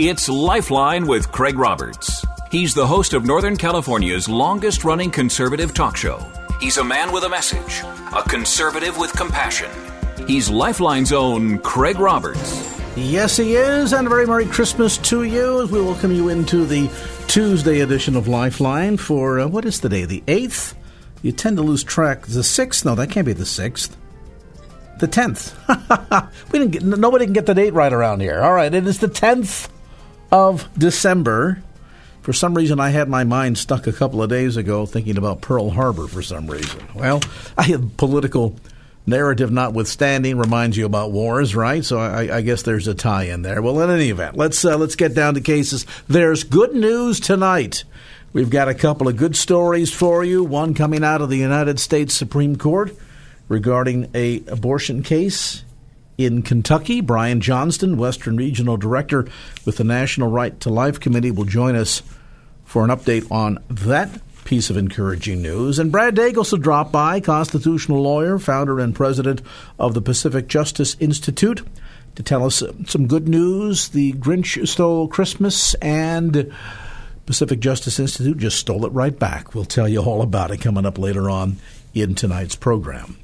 It's Lifeline with Craig Roberts. He's the host of Northern California's longest running conservative talk show. He's a man with a message, a conservative with compassion. He's Lifeline's own Craig Roberts. Yes, he is, and a very Merry Christmas to you as we welcome you into the Tuesday edition of Lifeline for, uh, what is the day, the 8th? You tend to lose track. The 6th? No, that can't be the 6th. The 10th. we didn't get, nobody can get the date right around here. All right, it is the 10th of December. For some reason, I had my mind stuck a couple of days ago thinking about Pearl Harbor for some reason. Well, I have political narrative notwithstanding reminds you about wars, right? So I, I guess there's a tie in there. Well, in any event, let's uh, let's get down to cases. There's good news tonight. We've got a couple of good stories for you. One coming out of the United States Supreme Court regarding a abortion case in Kentucky. Brian Johnston, Western Regional Director with the National Right to Life Committee, will join us for an update on that piece of encouraging news. And Brad Dacus will drop by, constitutional lawyer, founder and president of the Pacific Justice Institute, to tell us some good news. The Grinch stole Christmas and Pacific Justice Institute just stole it right back. We'll tell you all about it coming up later on in tonight's program.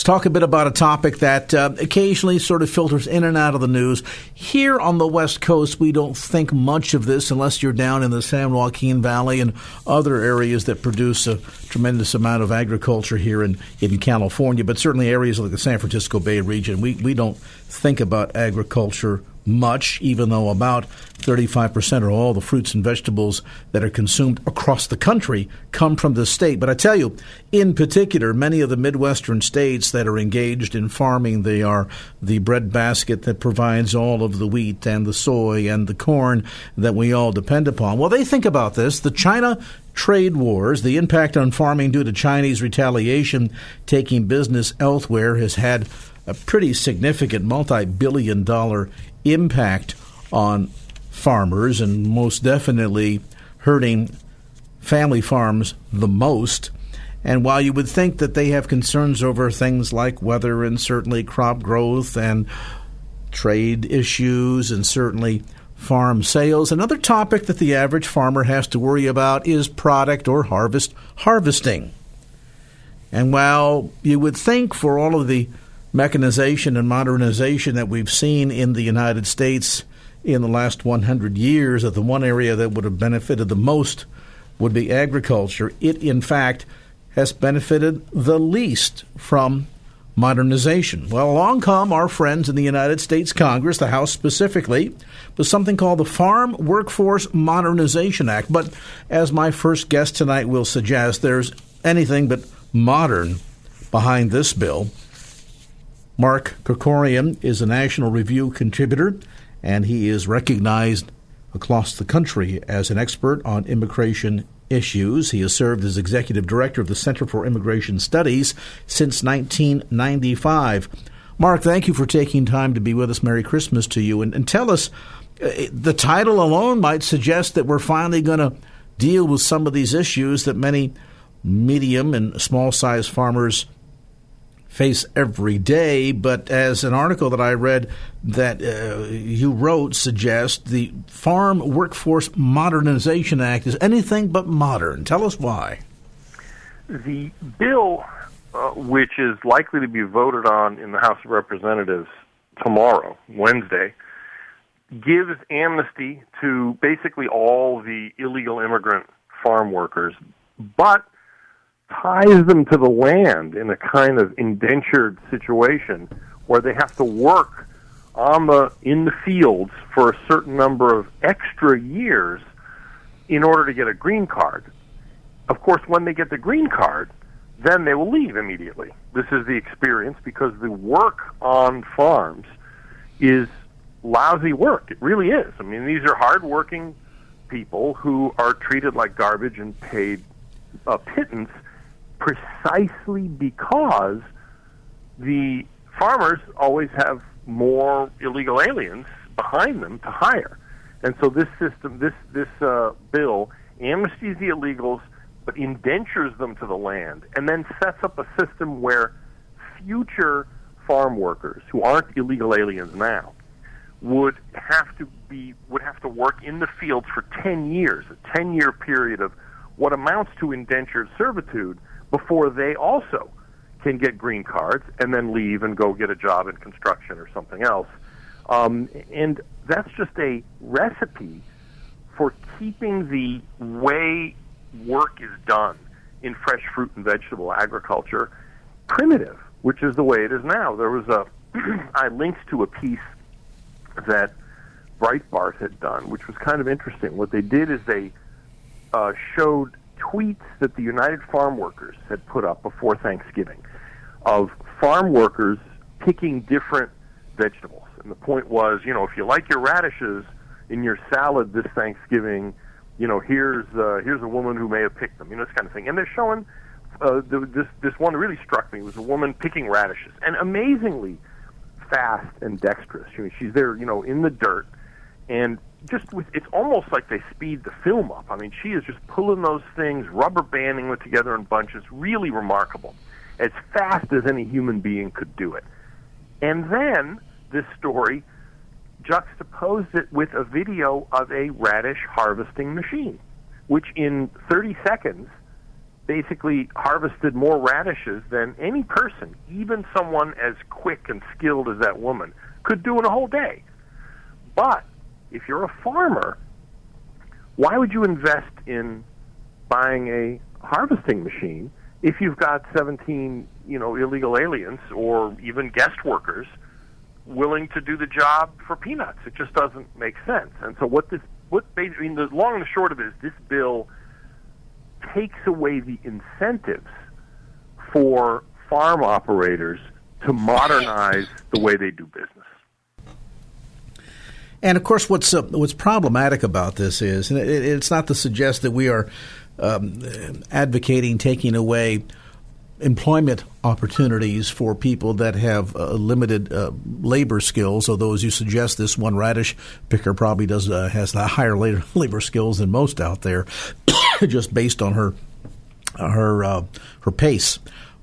Let's talk a bit about a topic that uh, occasionally sort of filters in and out of the news. Here on the West Coast, we don't think much of this unless you're down in the San Joaquin Valley and other areas that produce a tremendous amount of agriculture here in, in California. But certainly areas like the San Francisco Bay region, we, we don't think about agriculture much, even though about 35% of all the fruits and vegetables that are consumed across the country come from this state. But I tell you, in particular, many of the Midwestern states that are engaged in farming, they are the breadbasket that provides all of the wheat and the soy and the corn that we all depend upon. Well, they think about this. The China trade wars, the impact on farming due to Chinese retaliation taking business elsewhere has had a pretty significant multi billion dollar impact on farmers and most definitely hurting family farms the most. And while you would think that they have concerns over things like weather and certainly crop growth and trade issues and certainly farm sales, another topic that the average farmer has to worry about is product or harvest harvesting. And while you would think for all of the mechanization and modernization that we've seen in the United States in the last 100 years, that the one area that would have benefited the most would be agriculture. It, in fact, has benefited the least from modernization. Well, along come our friends in the United States Congress, the House specifically, with something called the Farm Workforce Modernization Act. But as my first guest tonight will suggest, there's anything but modern behind this bill. Mark Krikorian is a National Review contributor, and he is recognized across the country as an expert on immigration issues. He has served as executive director of the Center for Immigration Studies since 1995. Mark, thank you for taking time to be with us. Merry Christmas to you. And, and tell us, uh, the title alone might suggest that we're finally going to deal with some of these issues that many medium and small sized farmers face every day. But as an article that I read that uh, you wrote suggests, the Farm Workforce Modernization Act is anything but modern. Tell us why. The bill, uh, which is likely to be voted on in the House of Representatives tomorrow, Wednesday, gives amnesty to basically all the illegal immigrant farm workers, but ties them to the land in a kind of indentured situation where they have to work on the in the fields for a certain number of extra years in order to get a green card. Of course, when they get the green card, then they will leave immediately. This is the experience because the work on farms is lousy work. It really is. I mean, these are hardworking people who are treated like garbage and paid a pittance precisely because the farmers always have more illegal aliens behind them to hire. And so this system, this this uh, bill amnesties the illegals, but indentures them to the land, and then sets up a system where future farm workers who aren't illegal aliens now would have to be would have to work in the fields for 10 years, a 10 year period of what amounts to indentured servitude before they also can get green cards and then leave and go get a job in construction or something else. Um, and that's just a recipe for keeping the way work is done in fresh fruit and vegetable agriculture primitive, which is the way it is now. There was a I linked to a piece that Breitbart had done, which was kind of interesting. What they did is they uh, showed tweets that the United Farm Workers had put up before Thanksgiving of farm workers picking different vegetables. And the point was, you know, if you like your radishes in your salad this Thanksgiving, you know, here's uh, here's a woman who may have picked them, you know, this kind of thing. And they're showing uh, this this one really struck me was a woman picking radishes, and amazingly fast and dexterous. I mean, she's there, you know, in the dirt, and just with it's almost like they speed the film up. I mean, she is just pulling those things, rubber banding them together in bunches, really remarkable, as fast as any human being could do it. And then this story juxtaposed it with a video of a radish harvesting machine, which in 30 seconds basically harvested more radishes than any person, even someone as quick and skilled as that woman, could do in a whole day. But if you're a farmer, why would you invest in buying a harvesting machine if you've got 17, you know, illegal aliens or even guest workers willing to do the job for peanuts? It just doesn't make sense. And so what this what I mean the long and the short of it is this bill takes away the incentives for farm operators to modernize the way they do business. And of course, what's uh, what's problematic about this is, and it, it's not to suggest that we are um, advocating taking away employment opportunities for people that have uh, limited uh, labor skills. Although, as you suggest, this one radish picker probably does uh, has the higher labor, labor skills than most out there, just based on her her uh, her pace.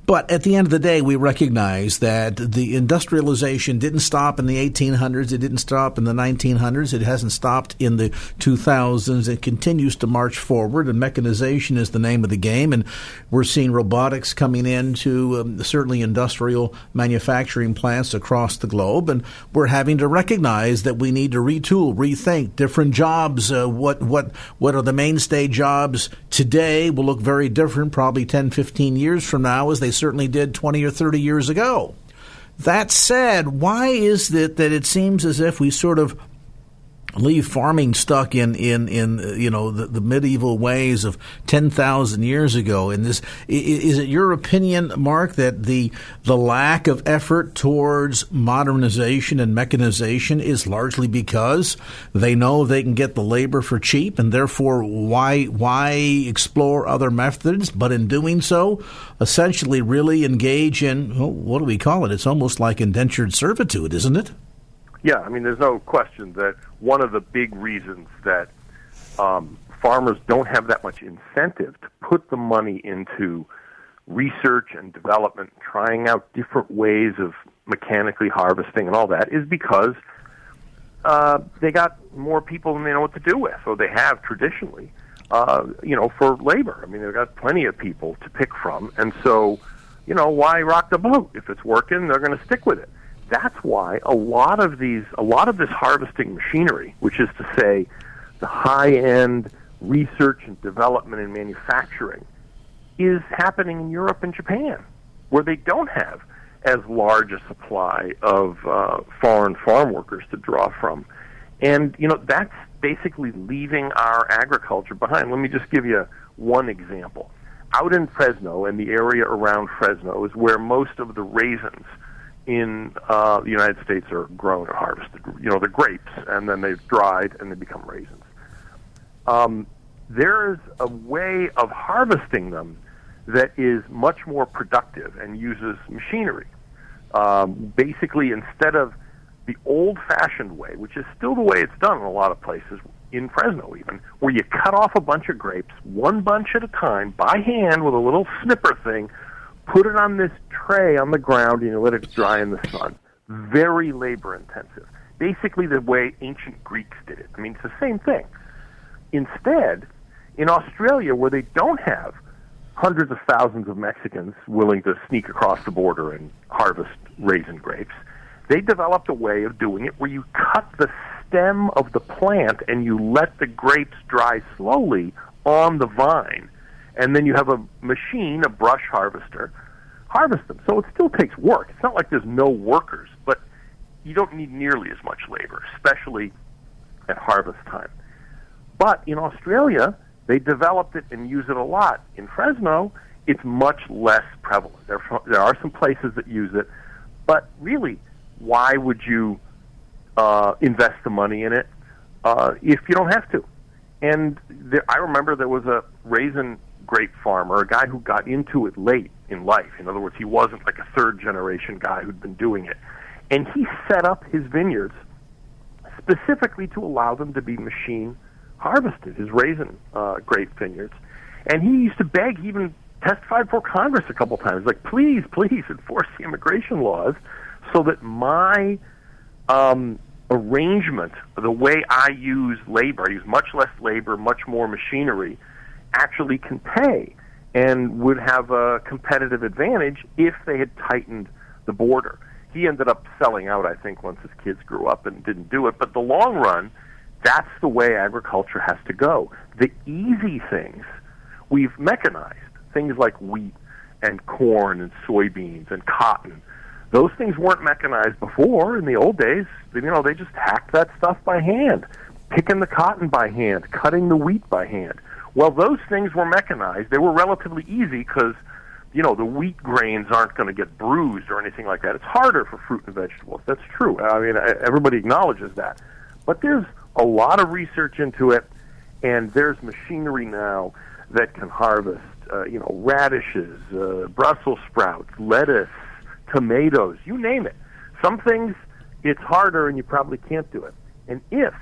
But at the end of the day, we recognize that the industrialization didn't stop in the 1800s. It didn't stop in the 1900s. It hasn't stopped in the 2000s. It continues to march forward, and mechanization is the name of the game. And we're seeing robotics coming into um, certainly industrial manufacturing plants across the globe. And we're having to recognize that we need to retool, rethink different jobs. Uh, what, what, what are the mainstay jobs today will look very different probably 10, 15 years from now as they certainly did 20 or 30 years ago. That said, why is it that it seems as if we sort of leave farming stuck in in in uh, you know the, the medieval ways of 10,000 years ago. And this is it your opinion mark that the the lack of effort towards modernization and mechanization is largely because they know they can get the labor for cheap and therefore why why explore other methods? But in doing so essentially really engage in well, what do we call it? It's almost like indentured servitude isn't it yeah, I mean, there's no question that one of the big reasons that um, farmers don't have that much incentive to put the money into research and development, trying out different ways of mechanically harvesting and all that, is because uh, they got more people than they know what to do with, or they have traditionally. Uh, you know, for labor. I mean, they've got plenty of people to pick from, and so, you know, why rock the boat? If it's working, they're going to stick with it that's why a lot of these, a lot of this harvesting machinery, which is to say, the high-end research and development and manufacturing, is happening in Europe and Japan, where they don't have as large a supply of uh, foreign farm workers to draw from, and you know that's basically leaving our agriculture behind. Let me just give you one example. out in Fresno and the area around Fresno is where most of the raisins in uh, the United States are grown or harvested. You know, the grapes, and then they've dried and they become raisins. Um, there's a way of harvesting them that is much more productive and uses machinery. Um, basically, instead of the old-fashioned way, which is still the way it's done in a lot of places, in Fresno even, where you cut off a bunch of grapes, one bunch at a time, by hand with a little snipper thing, put it on this tray on the ground, and you let it dry in the sun. Very labor intensive. Basically, the way ancient Greeks did it. I mean, it's the same thing. Instead, in Australia, where they don't have hundreds of thousands of Mexicans willing to sneak across the border and harvest raisin grapes, they developed a way of doing it where you cut the stem of the plant and you let the grapes dry slowly on the vine. And then you have a machine, a brush harvester, harvest them. So it still takes work. It's not like there's no workers, but you don't need nearly as much labor, especially at harvest time. But in Australia, they developed it and use it a lot. In Fresno, it's much less prevalent. There, there are some places that use it, but really, why would you uh, invest the money in it uh, if you don't have to? And there, I remember there was a raisin grape farmer, a guy who got into it late in life. In other words, he wasn't like a third generation guy who'd been doing it. And he set up his vineyards specifically to allow them to be machine harvested, his raisin uh, grape vineyards. And he used to beg, he even testified before Congress a couple times, like, please, please enforce the immigration laws so that my um, arrangement, the way I use labor, I use much less labor, much more machinery, actually can pay and would have a competitive advantage if they had tightened the border. He ended up selling out, I think, once his kids grew up and didn't do it. But the long run, that's the way agriculture has to go. The easy things we've mechanized, things like wheat and corn and soybeans and cotton. Those things weren't mechanized before in the old days. You know, they just hacked that stuff by hand, picking the cotton by hand, cutting the wheat by hand. Well, those things were mechanized. They were relatively easy because, you know, the wheat grains aren't going to get bruised or anything like that. It's harder for fruit and vegetables. That's true. I mean, everybody acknowledges that. But there's a lot of research into it, and there's machinery now that can harvest, uh, you know, radishes, uh, Brussels sprouts, lettuce, tomatoes, you name it. Some things it's harder, and you probably can't do it. And if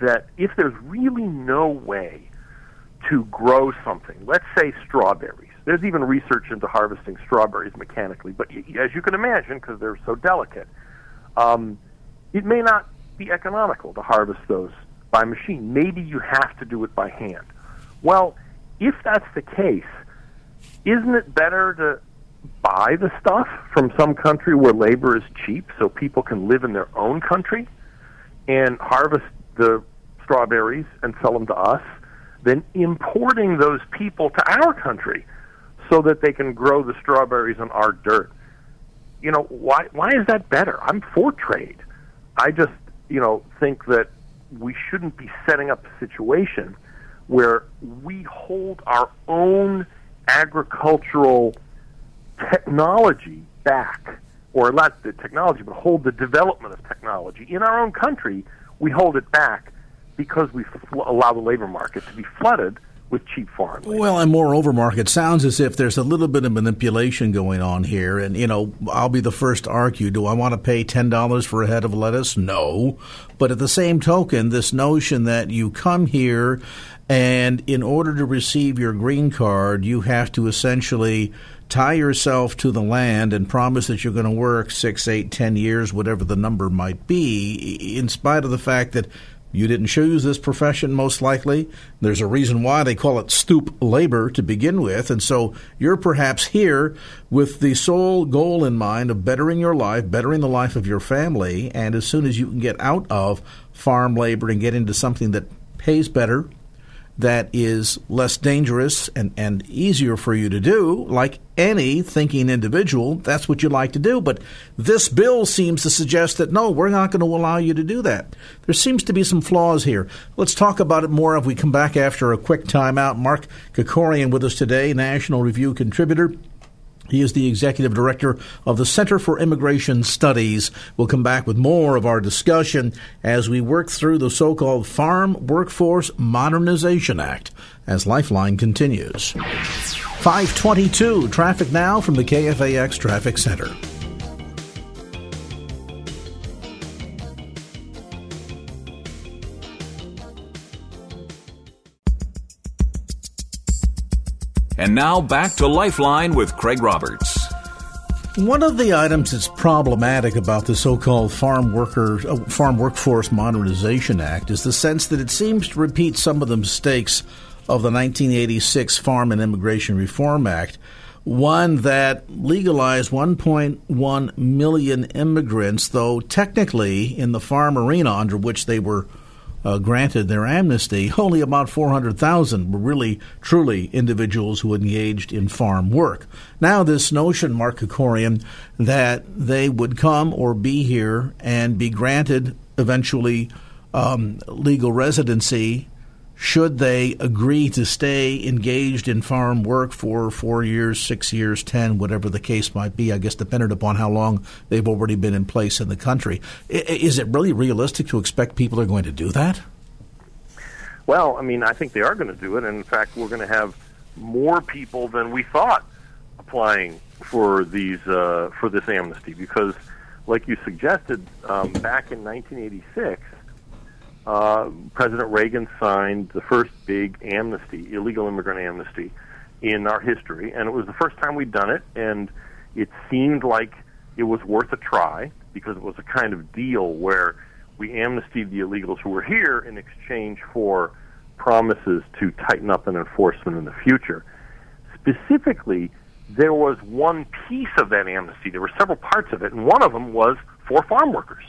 that, if there's really no way to grow something, let's say strawberries. There's even research into harvesting strawberries mechanically, but as you can imagine, because they're so delicate, um, it may not be economical to harvest those by machine. Maybe you have to do it by hand. Well, if that's the case, isn't it better to buy the stuff from some country where labor is cheap so people can live in their own country and harvest the strawberries and sell them to us than importing those people to our country so that they can grow the strawberries on our dirt? You know, why why is that better? I'm for trade. I just you know, think that we shouldn't be setting up a situation where we hold our own agricultural technology back, or not the technology, but hold the development of technology in our own country. We hold it back because we fl- allow the labor market to be flooded with cheap labor. Well, and moreover, Mark, it sounds as if there's a little bit of manipulation going on here. And, you know, I'll be the first to argue do I want to pay $10 for a head of lettuce? No. But at the same token, this notion that you come here and in order to receive your green card, you have to essentially tie yourself to the land and promise that you're going to work six, eight, ten years, whatever the number might be, in spite of the fact that you didn't choose this profession, most likely. There's a reason why they call it stoop labor to begin with. And so you're perhaps here with the sole goal in mind of bettering your life, bettering the life of your family. And as soon as you can get out of farm labor and get into something that pays better, that is less dangerous and, and easier for you to do, like any thinking individual, that's what you like to do. But this bill seems to suggest that no, we're not going to allow you to do that. There seems to be some flaws here. Let's talk about it more if we come back after a quick timeout. Mark Krikorian with us today, National Review contributor. He is the executive director of the Center for Immigration Studies. We'll come back with more of our discussion as we work through the so called Farm Workforce Modernization Act as Lifeline continues. 522 traffic now from the KFAX Traffic Center. And now back to Lifeline with Craig Roberts. One of the items that's problematic about the so-called Farm Worker uh, Farm Workforce Modernization Act is the sense that it seems to repeat some of the mistakes of the 1986 Farm and Immigration Reform Act, one that legalized 1.1 million immigrants, though technically in the farm arena under which they were uh, granted their amnesty, only about 400,000 were really, truly individuals who engaged in farm work. Now, this notion, Mark Krikorian, that they would come or be here and be granted eventually um, legal residency should they agree to stay engaged in farm work for four years, six years, ten, whatever the case might be, I guess dependent upon how long they've already been in place in the country. Is it really realistic to expect people are going to do that? Well, I mean, I think they are going to do it. And in fact, we're going to have more people than we thought applying for these uh, for this amnesty because, like you suggested, um, back in 1986 uh, President Reagan signed the first big amnesty, illegal immigrant amnesty, in our history, and it was the first time we'd done it, and it seemed like it was worth a try because it was a kind of deal where we amnestied the illegals who were here in exchange for promises to tighten up an enforcement in the future. Specifically, there was one piece of that amnesty. There were several parts of it, and one of them was for farm workers.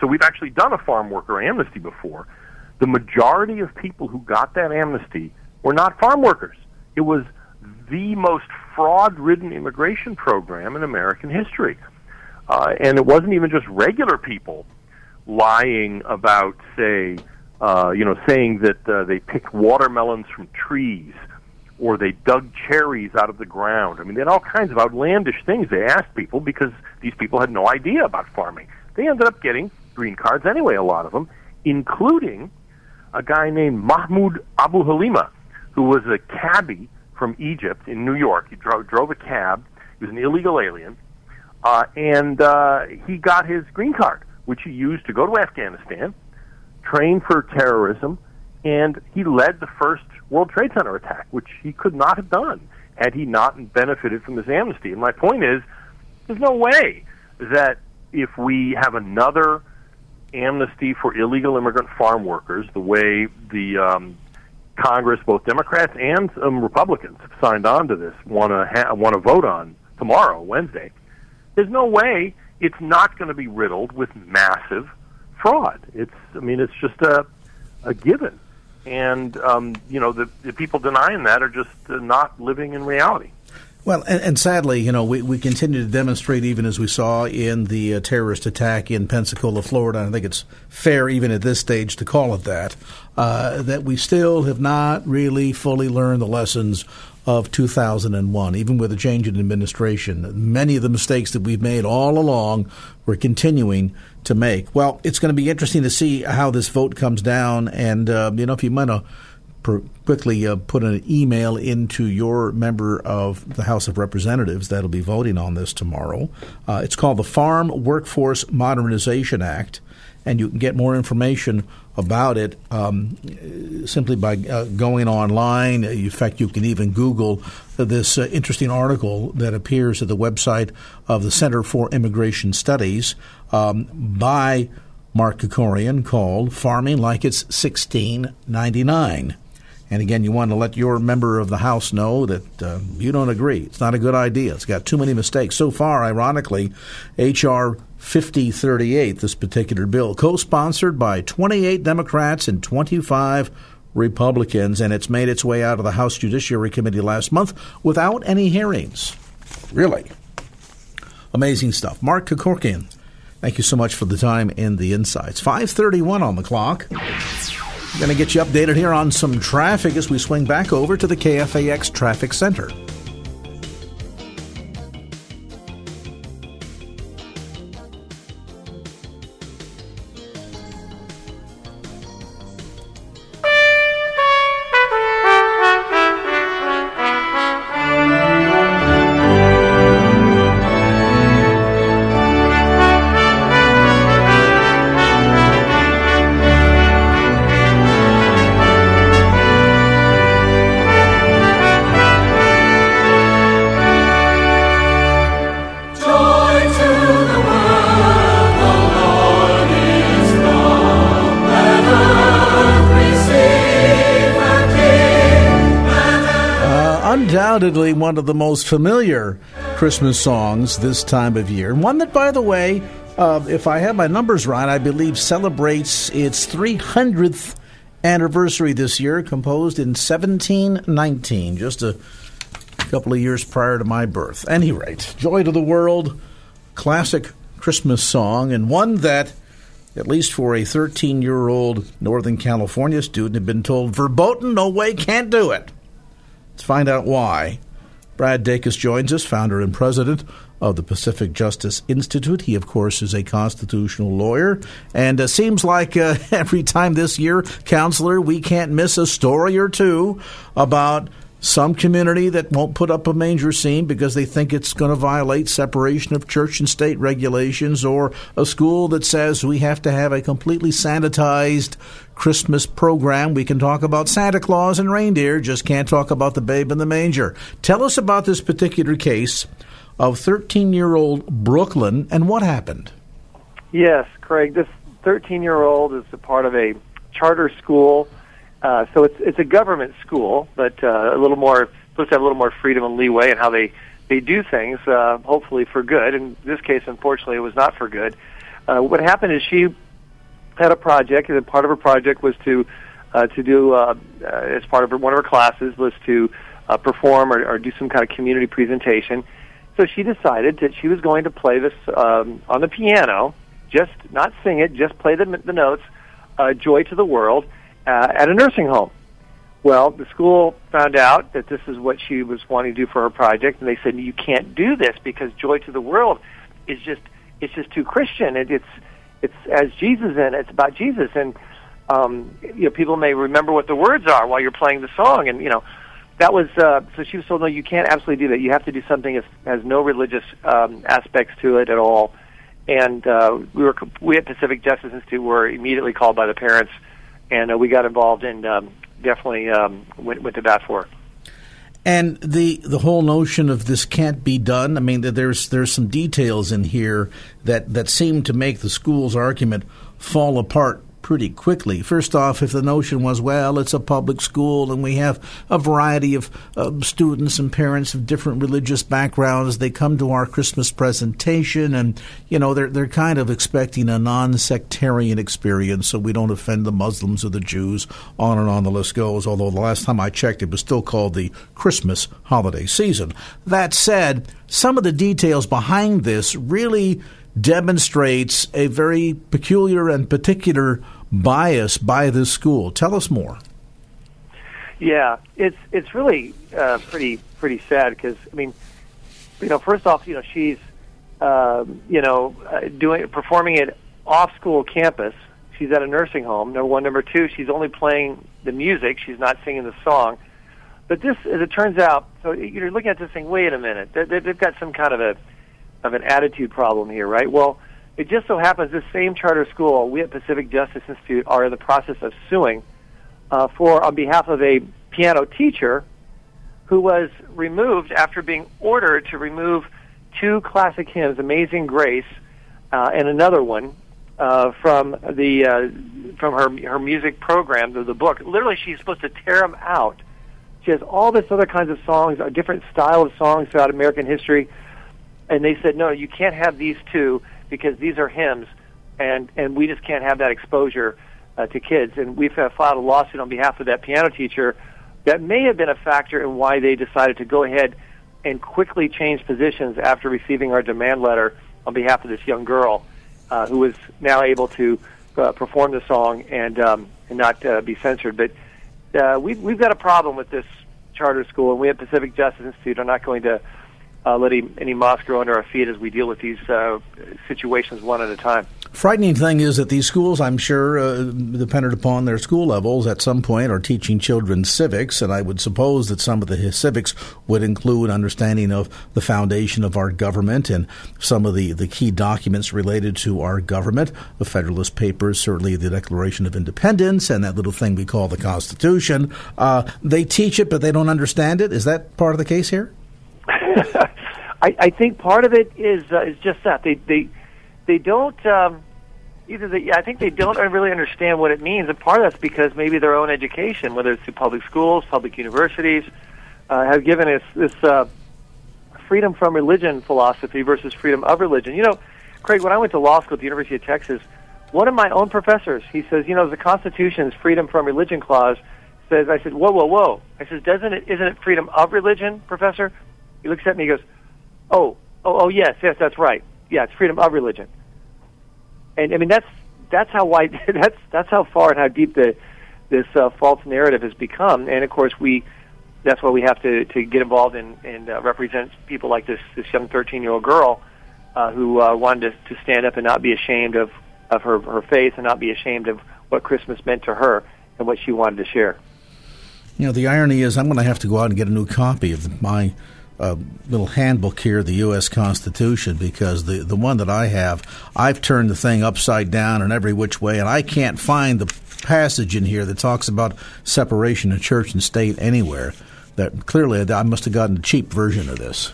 So we've actually done a farm worker amnesty before. The majority of people who got that amnesty were not farm workers. It was the most fraud ridden immigration program in American history. Uh, and it wasn't even just regular people lying about, say, uh, you know, saying that uh, they picked watermelons from trees or they dug cherries out of the ground. I mean, they had all kinds of outlandish things they asked people because these people had no idea about farming. They ended up getting green cards anyway, a lot of them, including a guy named Mahmoud Abu Halima, who was a cabbie from Egypt in New York. He drove, drove a cab. He was an illegal alien. Uh, and uh, he got his green card, which he used to go to Afghanistan, train for terrorism, and he led the first World Trade Center attack, which he could not have done had he not benefited from this amnesty. And my point is, there's no way that if we have another amnesty for illegal immigrant farm workers, the way the um, Congress, both Democrats and um, Republicans, have signed on to this, want to ha- want to vote on tomorrow, Wednesday. There's no way it's not going to be riddled with massive fraud. It's, I mean, it's just a a given, and um, you know, the, the people denying that are just uh, not living in reality. Well, and, and, sadly, you know, we, we continue to demonstrate, even as we saw in the uh, terrorist attack in Pensacola, Florida. I think it's fair, even at this stage, to call it that, uh, that we still have not really fully learned the lessons of 2001, even with a change in administration. Many of the mistakes that we've made all along, we're continuing to make. Well, it's going to be interesting to see how this vote comes down, and, uh, you know, if you might have quickly uh, put an email into your member of the House of Representatives that'll be voting on this tomorrow. Uh, it's called the Farm Workforce Modernization Act, and you can get more information about it um, simply by uh, going online. In fact, you can even Google this uh, interesting article that appears at the website of the Center for Immigration Studies um, by Mark Krikorian called Farming Like It's 1699. And again, you want to let your member of the House know that uh, you don't agree. It's not a good idea. It's got too many mistakes. So far, ironically, H.R. 5038, this particular bill, co sponsored by 28 Democrats and 25 Republicans, and it's made its way out of the House Judiciary Committee last month without any hearings. Really. Amazing stuff. Mark Krikorian, thank you so much for the time and the insights. 531 on the clock. Going to get you updated here on some traffic as we swing back over to the KFAX Traffic Center. Undoubtedly one of the most familiar Christmas songs this time of year. One that, by the way, uh, if I have my numbers right, I believe celebrates its 300th anniversary this year, composed in 1719, just a couple of years prior to my birth. Any rate, Joy to the World, classic Christmas song, and one that, at least for a 13 year old Northern California student, had been told verboten, no way, can't do it. Let's find out why. Brad Dacus joins us, founder and president of the Pacific Justice Institute. He, of course, is a constitutional lawyer. And uh, seems like uh, every time this year, counselor, we can't miss a story or two about some community that won't put up a manger scene because they think it's going to violate separation of church and state regulations, or a school that says we have to have a completely sanitized Christmas program. We can talk about Santa Claus and reindeer, just can't talk about the babe in the manger. Tell us about this particular case of 13 year old Brooklyn and what happened. Yes, Craig. This 13 year old is a part of a charter school uh, so it's it's a government school, but uh, a little more supposed to have a little more freedom and leeway in how they they do things. Uh, hopefully for good. In this case, unfortunately, it was not for good. Uh, what happened is she had a project, and part of her project was to uh, to do uh, uh, as part of her, one of her classes was to uh, perform or, or do some kind of community presentation. So she decided that she was going to play this um, on the piano, just not sing it, just play the, the notes, uh, "Joy to the World." Uh, at a nursing home. Well, the school found out that this is what she was wanting to do for her project, and they said you can't do this because Joy to the World is just it's just too Christian. It, it's it's as Jesus in. It's about Jesus, and um, you know people may remember what the words are while you're playing the song, and you know that was uh, so she was told no, you can't absolutely do that. You have to do something that has no religious um, aspects to it at all. And uh, we were we at Pacific Justice Institute were immediately called by the parents and uh, we got involved and um, definitely um, went, went to bat for. And the the whole notion of this can't be done. I mean, there's there's some details in here that that seem to make the school's argument fall apart pretty quickly. First off, if the notion was, well, it's a public school and we have a variety of uh, students and parents of different religious backgrounds, they come to our Christmas presentation and, you know, they're, they're kind of expecting a non sectarian experience so we don't offend the Muslims or the Jews, on and on the list goes. Although the last time I checked, it was still called the Christmas holiday season. That said, some of the details behind this really demonstrates a very peculiar and particular bias by this school. Tell us more. Yeah, it's it's really uh, pretty pretty sad because I mean, you know, first off, you know, she's um, you know uh, doing performing it off school campus. She's at a nursing home. Number one, number two, she's only playing the music. She's not singing the song. But this, as it turns out, so you're looking at this thing. Wait a minute, they've got some kind of a of an attitude problem here, right? Well, it just so happens this same charter school, we at Pacific Justice Institute are in the process of suing uh, for on behalf of a piano teacher who was removed after being ordered to remove two classic hymns, "Amazing Grace" uh, and another one uh, from the uh, from her her music program, the, the book. Literally, she's supposed to tear them out. She has all this other kinds of songs, different style of songs throughout American history, and they said, no, you can't have these two because these are hymns, and and we just can't have that exposure uh, to kids. And we've uh, filed a lawsuit on behalf of that piano teacher that may have been a factor in why they decided to go ahead and quickly change positions after receiving our demand letter on behalf of this young girl uh, who was now able to uh, perform the song and um, and not uh, be censored. But uh, we've we've got a problem with this charter school, and we at Pacific Justice Institute are not going to uh, let any, any moss grow under our feet as we deal with these uh, situations one at a time. Frightening thing is that these schools, I'm sure, uh, dependent upon their school levels, at some point are teaching children civics, and I would suppose that some of the civics would include understanding of the foundation of our government and some of the, the key documents related to our government, the Federalist Papers, certainly the Declaration of Independence, and that little thing we call the Constitution. Uh, they teach it, but they don't understand it. Is that part of the case here? I, I think part of it is uh, is just that they they they don't um, either. They, I think they don't really understand what it means, and part of that's because maybe their own education, whether it's through public schools, public universities, uh, have given us this uh, freedom from religion philosophy versus freedom of religion. You know, Craig, when I went to law school at the University of Texas, one of my own professors, he says, you know, the Constitution's freedom from religion clause says, I said, whoa, whoa, whoa. I says, doesn't it, isn't it freedom of religion, professor? He looks at me and goes, oh, oh, oh, yes, yes, that's right. Yeah, it's freedom of religion. And I mean, that's that's how wide that's that's how far and how deep the this uh, false narrative has become. And of course, we that's why we have to to get involved and and uh, represent people like this this young 13 year old girl uh, who uh, wanted to, to stand up and not be ashamed of of her her faith and not be ashamed of what Christmas meant to her and what she wanted to share. You know, the irony is, I'm going to have to go out and get a new copy of my uh, little handbook here, the U.S. Constitution, because the the one that I have, I've turned the thing upside down in every which way, and I can't find the passage in here that talks about separation of church and state anywhere. That clearly, I must have gotten a cheap version of this.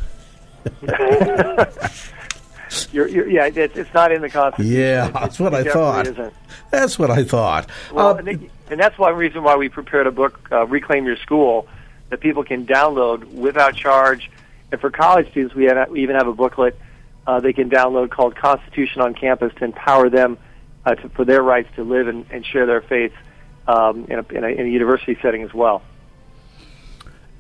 you're, you're, yeah, it's, it's not in the Constitution. Yeah, that's what it I thought. Isn't. That's what I thought. Well, uh, and, and that's one reason why we prepared a book, uh, Reclaim Your School, that people can download without charge and for college students, we, have, we even have a booklet uh, they can download called Constitution on Campus to empower them uh, to, for their rights to live and, and share their faith um, in, a, in, a, in a university setting as well.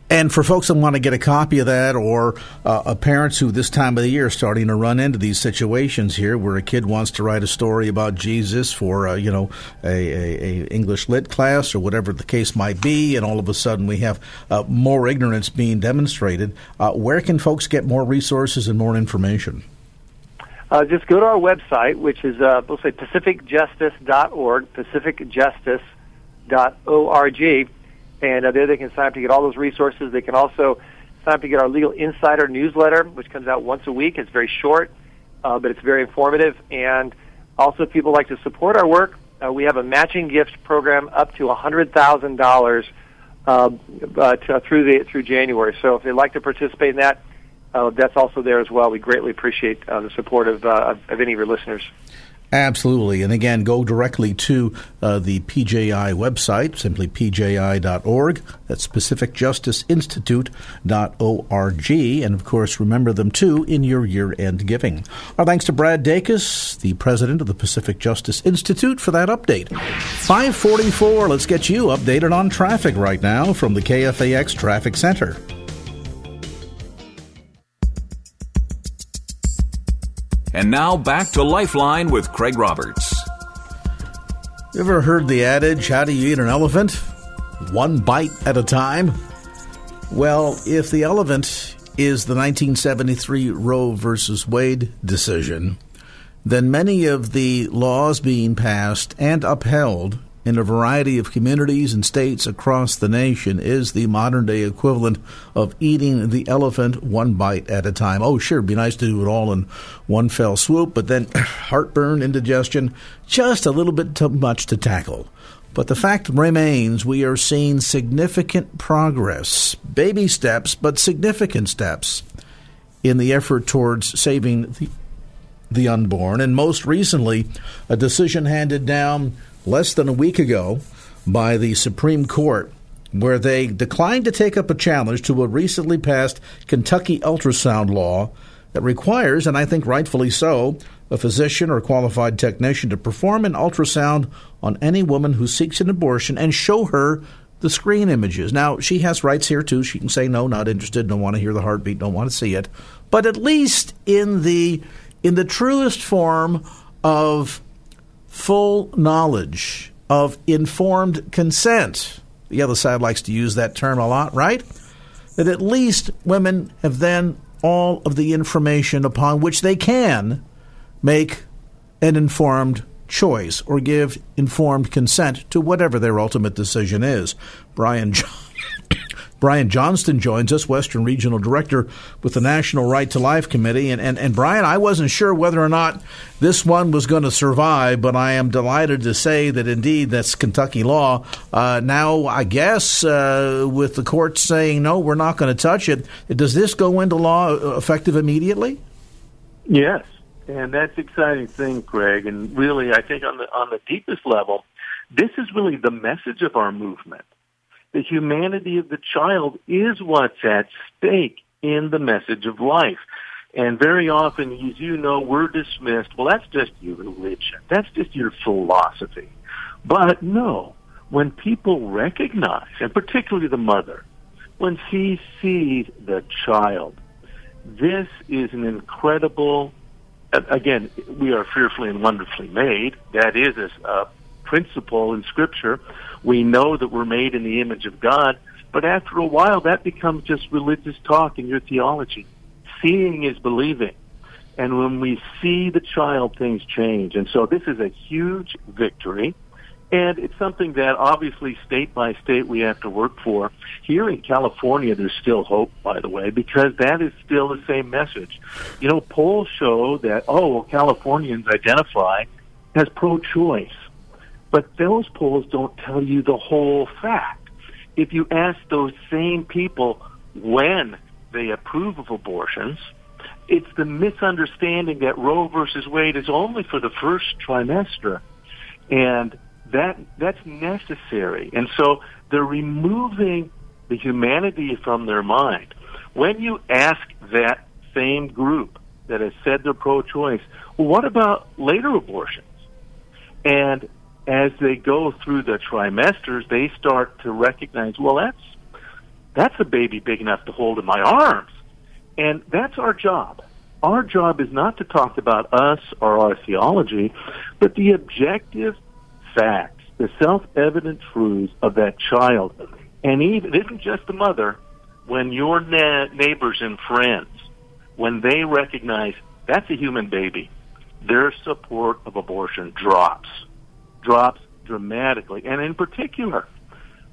And for folks that want to get a copy of that, or uh, parents who this time of the year are starting to run into these situations here, where a kid wants to write a story about Jesus for uh, you know a, a, a, English lit class or whatever the case might be, and all of a sudden we have uh, more ignorance being demonstrated. Uh, where can folks get more resources and more information? Uh, just go to our website, which is uh, we'll say pacificjustice.org, pacificjustice.org and uh, there they can sign up to get all those resources. They can also sign up to get our Legal Insider newsletter, which comes out once a week. It's very short, uh, but it's very informative. And also, if people like to support our work, uh, we have a matching gift program up to $100,000 uh, uh, to, through the through January. So if they'd like to participate in that, uh, that's also there as well. We greatly appreciate uh, the support of, uh, of any of your listeners. Absolutely. And again, go directly to uh, the PJI website, simply pji.org. That's PacificJusticeInstitute.org. And of course, remember them too in your year end giving. Our thanks to Brad Dacus, the president of the Pacific Justice Institute, for that update. 544, let's get you updated on traffic right now from the KFAX Traffic Center. And now back to Lifeline with Craig Roberts. You ever heard the adage, how do you eat an elephant? One bite at a time? Well, if the elephant is the 1973 Roe versus Wade decision, then many of the laws being passed and upheld in a variety of communities and states across the nation is the modern day equivalent of eating the elephant one bite at a time. Oh, sure, it'd be nice to do it all in one fell swoop, but then heartburn, indigestion, just a little bit too much to tackle. But the fact remains we are seeing significant progress, baby steps, but significant steps in the effort towards saving the, the unborn. And most recently, a decision handed down less than a week ago by the Supreme Court where they declined to take up a challenge to a recently passed Kentucky ultrasound law that requires, and I think rightfully so, a physician or qualified technician to perform an ultrasound on any woman who seeks an abortion and show her the screen images. Now, she has rights here too. She can say no, not interested, don't want to hear the heartbeat, don't want to see it. But at least in the in the truest form of full knowledge of informed consent. The other side likes to use that term a lot, right? That at least women have then all of the information upon which they can make an informed choice or give informed consent to whatever their ultimate decision is. Brian Brian Johnston joins us, Western Regional Director with the National Right to Life Committee. And, and, and Brian, I wasn't sure whether or not this one was going to survive, but I am delighted to say that indeed that's Kentucky law. Uh, now, I guess uh, with the court saying, no, we're not going to touch it, does this go into law uh, effective immediately? Yes. And that's exciting thing, Craig. And really, I think on the on the deepest level, this is really the message of our movement the humanity of the child is what's at stake in the message of life. And very often, as you know, we're dismissed, well, that's just your religion. That's just your philosophy. But no, when people recognize, and particularly the mother, when she sees the child, this is an incredible, again, we are fearfully and wonderfully made. That is a, principle in Scripture. We know that we're made in the image of God, but after a while, that becomes just religious talk in your theology. Seeing is believing. And when we see the child, things change. And so this is a huge victory. And it's something that obviously state by state we have to work for. Here in California, there's still hope, by the way, because that is still the same message. You know, polls show that, oh, well, Californians identify as pro-choice. But those polls don't tell you the whole fact. If you ask those same people when they approve of abortions, it's the misunderstanding that Roe versus Wade is only for the first trimester. And that that's necessary. And so they're removing the humanity from their mind. When you ask that same group that has said they're pro-choice, well, what about later abortions? And as they go through the trimesters, they start to recognize, well, that's that's a baby big enough to hold in my arms, and that's our job. Our job is not to talk about us or our theology, but the objective facts, the self-evident truths of that child. And even it isn't just the mother. When your na- neighbors and friends, when they recognize that's a human baby, their support of abortion drops drops dramatically. And in particular,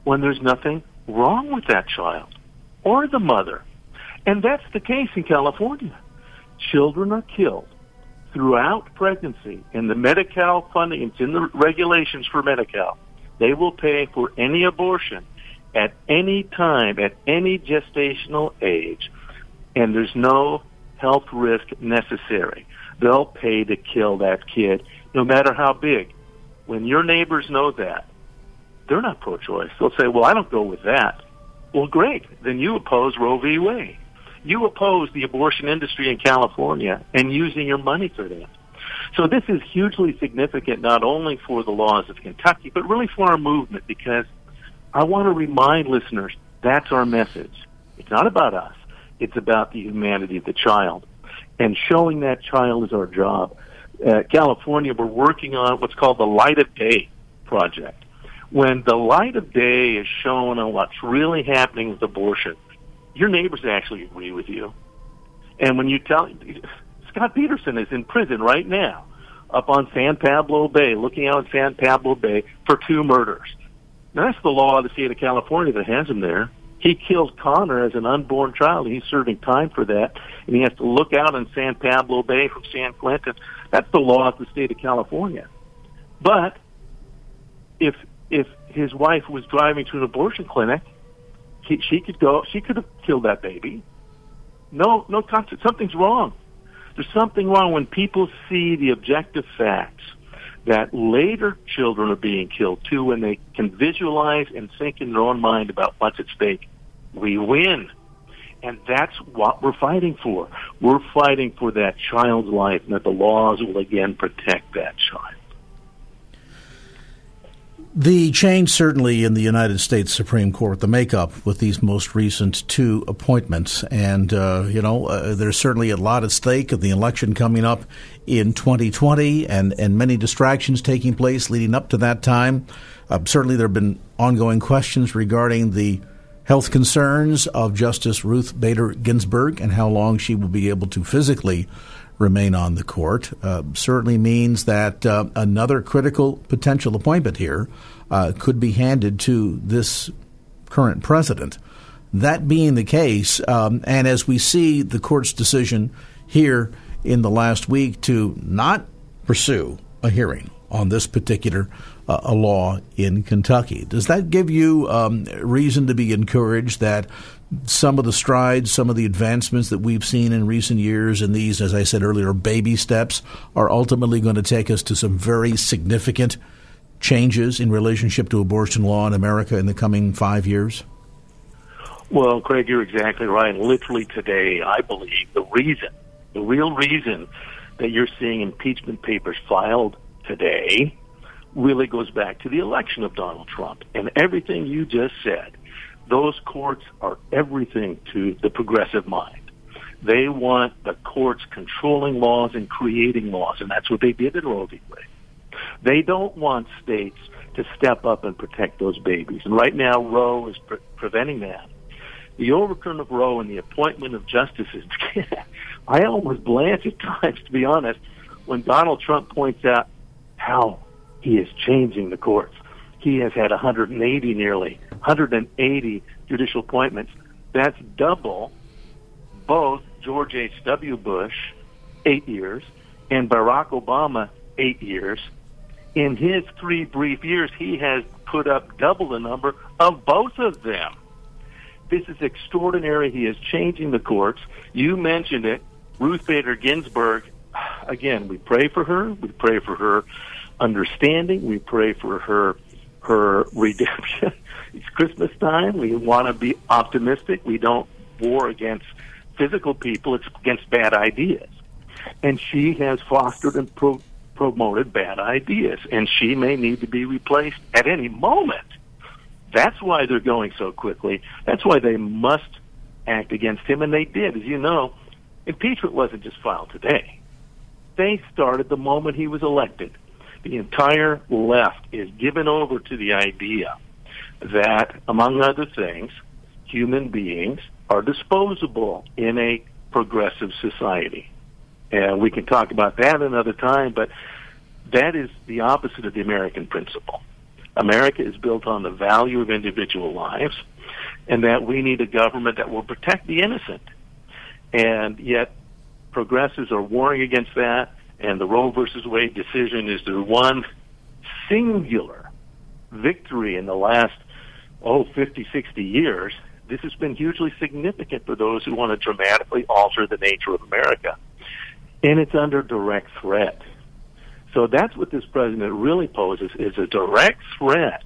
when there's nothing wrong with that child or the mother. And that's the case in California. Children are killed throughout pregnancy and the Medi-Cal funding, it's in the regulations for Medi-Cal. They will pay for any abortion at any time, at any gestational age, and there's no health risk necessary. They'll pay to kill that kid, no matter how big when your neighbors know that, they're not pro-choice. They'll say, well, I don't go with that. Well, great. Then you oppose Roe v. Wade. You oppose the abortion industry in California and using your money for that. So this is hugely significant not only for the laws of Kentucky, but really for our movement because I want to remind listeners that's our message. It's not about us. It's about the humanity of the child. And showing that child is our job uh, California, we're working on what's called the Light of Day project. When the light of day is shown on what's really happening with abortion, your neighbors actually agree with you. And when you tell Scott Peterson is in prison right now, up on San Pablo Bay, looking out at San Pablo Bay for two murders. Now that's the law of the state of California that has him there. He killed Conner as an unborn child. He's serving time for that, and he has to look out on San Pablo Bay from San Quentin that's the law of the state of California. But if if his wife was driving to an abortion clinic, he, she could go. She could have killed that baby. No, no, something's wrong. There's something wrong when people see the objective facts that later children are being killed too when they can visualize and think in their own mind about what's at stake. We win. And that's what we're fighting for. We're fighting for that child's life and that the laws will again protect that child. The change certainly in the United States Supreme Court, the makeup with these most recent two appointments, and uh, you know uh, there's certainly a lot at stake of the election coming up in 2020, and and many distractions taking place leading up to that time. Uh, certainly, there have been ongoing questions regarding the health concerns of Justice Ruth Bader Ginsburg and how long she will be able to physically remain on the court uh, certainly means that uh, another critical potential appointment here uh, could be handed to this current president. That being the case, um, and as we see the court's decision here in the last week to not pursue a hearing on this particular uh, a law in Kentucky. Does that give you um, reason to be encouraged that some of the strides, some of the advancements that we've seen in recent years, and these, as I said earlier, baby steps, are ultimately going to take us to some very significant changes in relationship to abortion law in America in the coming five years? Well, Craig, you're exactly right. Literally today, I believe the reason, the real reason that you're seeing impeachment papers filed today really goes back to the election of Donald Trump. And everything you just said, those courts are everything to the progressive mind. They want the courts controlling laws and creating laws, and that's what they did in Roe v. Wade. They don't want states to step up and protect those babies. And right now, Roe is pre- preventing that. The overturn of Roe and the appointment of justices, I almost blanch at times, to be honest, when Donald Trump points out how he is changing the courts. He has had 180 nearly, 180 judicial appointments. That's double both George H.W. Bush, eight years, and Barack Obama, eight years. In his three brief years, he has put up double the number of both of them. This is extraordinary. He is changing the courts. You mentioned it. Ruth Bader Ginsburg, again, we pray for her. We pray for her understanding. We pray for her her redemption. it's Christmas time. We want to be optimistic. We don't war against physical people. It's against bad ideas. And she has fostered and pro- promoted bad ideas, and she may need to be replaced at any moment. That's why they're going so quickly. That's why they must act against him, and they did. As you know, impeachment wasn't just filed today. They started the moment he was elected the entire left is given over to the idea that, among other things, human beings are disposable in a progressive society. And we can talk about that another time, but that is the opposite of the American principle. America is built on the value of individual lives, and that we need a government that will protect the innocent. And yet, progressives are warring against that and the Roe versus Wade decision is the one singular victory in the last, oh, 50, 60 years. This has been hugely significant for those who want to dramatically alter the nature of America. And it's under direct threat. So that's what this president really poses is a direct threat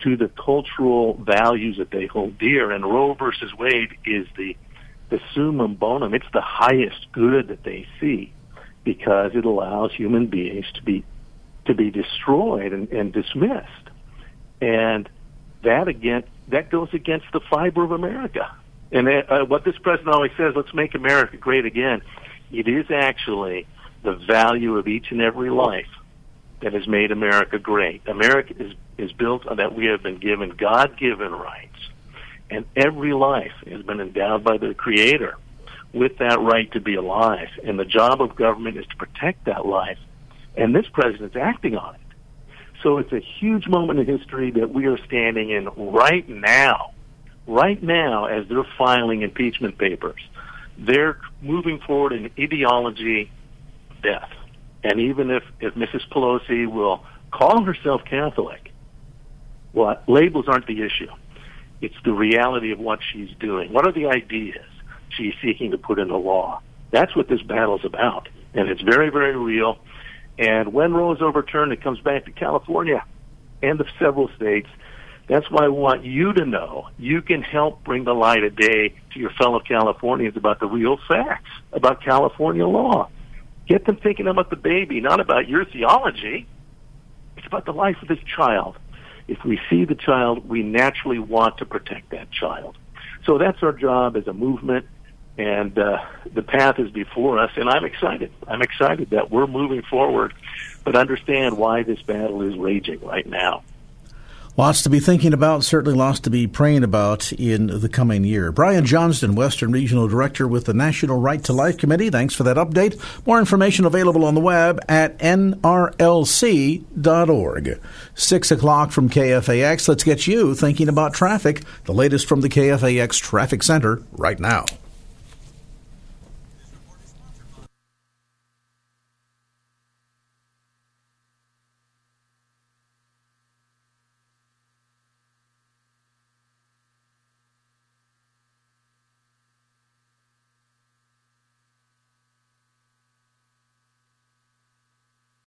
to the cultural values that they hold dear. And Roe versus Wade is the the summum bonum. It's the highest good that they see because it allows human beings to be to be destroyed and, and dismissed. And that again, that goes against the fiber of America. And uh, what this president always says, let's make America great again. It is actually the value of each and every life that has made America great. America is, is built on that we have been given God given rights. And every life has been endowed by the Creator with that right to be alive. And the job of government is to protect that life. And this president's acting on it. So it's a huge moment in history that we are standing in right now. Right now, as they're filing impeachment papers, they're moving forward in ideology death. And even if, if Mrs. Pelosi will call herself Catholic, well, labels aren't the issue. It's the reality of what she's doing. What are the ideas? She's seeking to put into law. That's what this battle is about, and it's very, very real. And when Roe is overturned, it comes back to California and the several states That's why I want you to know you can help bring the light of day to your fellow Californians about the real facts about California law. Get them thinking about the baby, not about your theology. It's about the life of this child. If we see the child, we naturally want to protect that child. So that's our job as a movement, and uh, the path is before us. And I'm excited. I'm excited that we're moving forward, but understand why this battle is raging right now. Lots to be thinking about, certainly lots to be praying about in the coming year. Brian Johnston, Western Regional Director with the National Right to Life Committee, thanks for that update. More information available on the web at nrlc.org. Six o'clock from KFAX. Let's get you thinking about traffic. The latest from the KFAX Traffic Center right now.